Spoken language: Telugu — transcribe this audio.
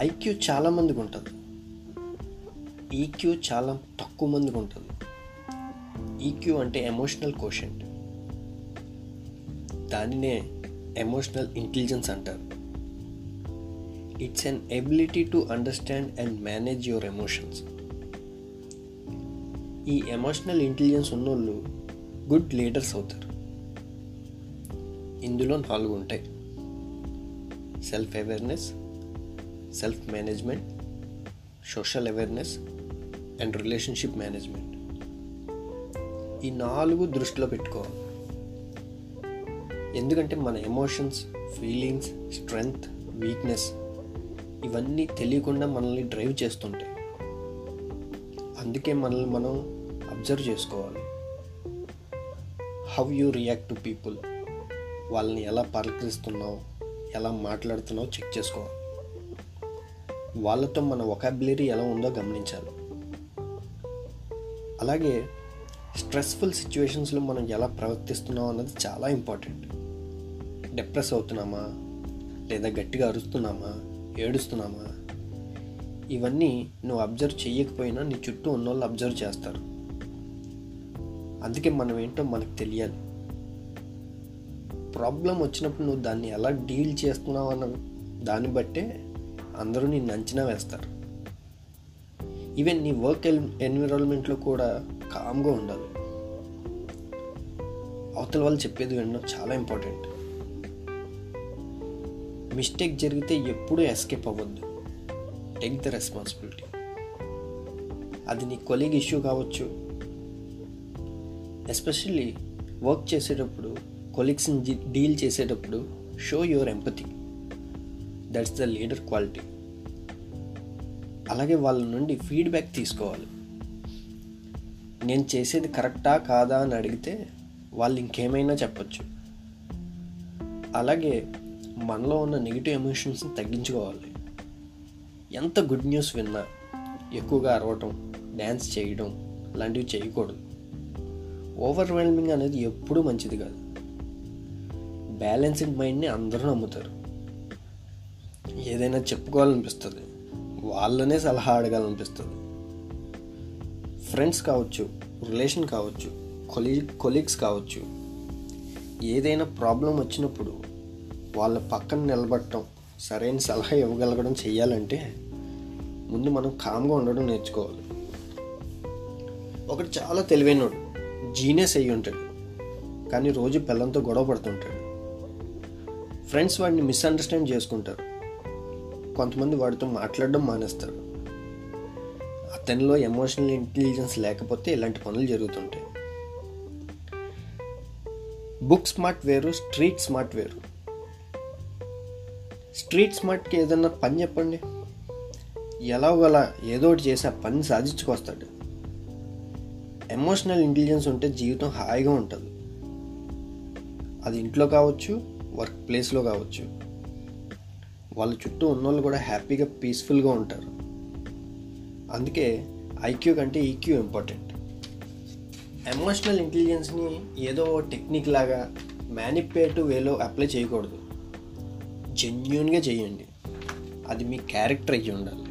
ఐక్యూ చాలా మందికి ఉంటుంది. ఈక్యూ చాలా తక్కువ మందికి ఉంటుంది. ఈక్యూ అంటే ఎమోషనల్ కోషంట్ దానినే ఎమోషనల్ ఇంటెలిజెన్స్ అంటారు. It's an ability to understand and manage your emotions ఈ ఎమోషనల్ ఇంటెలిజెన్స్ ఉన్నోళ్ళు గుడ్ లీడర్స్ అవుతారు. ఇందులో నాలుగు ఉంటాయి self awareness self management social awareness and relationship management ఈ నాలుగు దృష్టిలో పెట్టుకోవాలి. ఎందుకంటే మన ఎమోషన్స్ ఫీలింగ్స్ స్ట్రెంగ్త్ వీక్నెస్ ఇవన్నీ తెలియకుండా మనల్ని డ్రైవ్ చేస్తుంటాయి. అందుకే మనల్ని మనం అబ్జర్వ్ చేసుకోవాలి. How you react to people వాళ్ళని ఎలా పలకరిస్తున్నావు? ఎలా మాట్లాడుతున్నావు? చెక్ చేసుకోవాలి. వాళ్ళతో మన ఒకాబిలిటీ ఎలా ఉందో గమనించాలి. అలాగే స్ట్రెస్ఫుల్ సిచ్యువేషన్స్లో మనం ఎలా ప్రవర్తిస్తున్నాం అన్నది చాలా ఇంపార్టెంట్ డిప్రెస్ అవుతున్నామా? లేదా గట్టిగా అరుస్తున్నామా? ఏడుస్తున్నామా? ఇవన్నీ నువ్వు అబ్జర్వ్ చేయకపోయినా నీ చుట్టూ ఉన్న వాళ్ళు అబ్జర్వ్ చేస్తారు. అందుకే మనం ఏంటో మనకు తెలియాలి. ప్రాబ్లం వచ్చినప్పుడు నువ్వు దాన్ని ఎలా డీల్ చేస్తున్నావు అన్న దాన్ని బట్టే అందరూ నిన్ను అంచనా వేస్తారు. ఈవెన్ నీ వర్క్ ఎన్విరాన్మెంట్లో కూడా కామ్గా ఉండాలి. అవతల వాళ్ళు చెప్పేది వినడం చాలా ఇంపార్టెంట్ మిస్టేక్ జరిగితే ఎప్పుడూ ఎస్కేప్ అవ్వద్దు. టేక్ ద రెస్పాన్సిబిలిటీ అది నీ కొలీగ్ ఇష్యూ కావచ్చు. ఎస్పెషల్లీ వర్క్ చేసేటప్పుడు కొలీగ్స్ని డీల్ చేసేటప్పుడు show your empathy that's the leader quality. అలాగే వాళ్ళ నుండి ఫీడ్బ్యాక్ తీసుకోవాలి. నేను చేసేది కరెక్టా కాదా అని అడిగితే వాళ్ళు ఇంకేమైనా చెప్పచ్చు. అలాగే మనలో ఉన్న నెగిటివ్ ఎమోషన్స్ని తగ్గించుకోవాలి. ఎంత గుడ్ న్యూస్ విన్నా ఎక్కువగా అరవటం డ్యాన్స్ చేయడం లాంటివి చేయకూడదు. ఓవర్వెల్మింగ్ అనేది ఎప్పుడూ మంచిది కాదు. బ్యాలెన్స్డ్ మైండ్ని అందరూ నమ్ముతారు. ఏదైనా చెప్పుకోవాలనిపిస్తుంది. వాళ్ళనే సలహా అడగాలనిపిస్తుంది. ఫ్రెండ్స్ కావచ్చు రిలేషన్ కావచ్చు కొలీ కొలీగ్స్ కావచ్చు ఏదైనా ప్రాబ్లం వచ్చినప్పుడు వాళ్ళ పక్కన నిలబడటం సరైన సలహా ఇవ్వగలగడం చేయాలంటే ముందు మనం కామ్గా ఉండడం నేర్చుకోవాలి. ఒకటి చాలా తెలివైనడు జీనియస్ అయ్యి ఉంటాడు కానీ రోజు పిల్లలతో గొడవ పడుతుంటాడు. ఫ్రెండ్స్ వాడిని మిస్అండర్స్టాండ్ చేసుకుంటారు. కొంతమంది వాడితో మాట్లాడడం మానేస్తారు. అతనిలో ఎమోషనల్ ఇంటెలిజెన్స్ లేకపోతే ఇలాంటి పనులు జరుగుతుంటాయి. బుక్ స్మార్ట్ వేరు స్ట్రీట్ స్మార్ట్ వేరు. స్ట్రీట్ స్మార్ట్కి ఏదన్నా పని చెప్పండి. ఎలాగోలా ఏదో ఒకటి చేసి ఆ పని సాధించుకొస్తాడు. ఎమోషనల్ ఇంటెలిజెన్స్ ఉంటే జీవితం హాయిగా ఉంటుంది. అది ఇంట్లో కావచ్చు వర్క్ ప్లేస్లో కావచ్చు. వాళ్ళ చుట్టూ ఉన్నోళ్ళు కూడా హ్యాపీగా పీస్ఫుల్గా ఉంటారు. అందుకే ఐక్యూ కంటే ఈక్యూ ఇంపార్టెంట్. ఎమోషనల్ ఇంటెలిజెన్స్ని ఏదో టెక్నిక్ లాగా మ్యానిపులేటివ్ వేలో అప్లై చేయకూడదు. జెన్యున్గా చేయండి. అది మీ క్యారెక్టర్ అయ్యి ఉండాలి.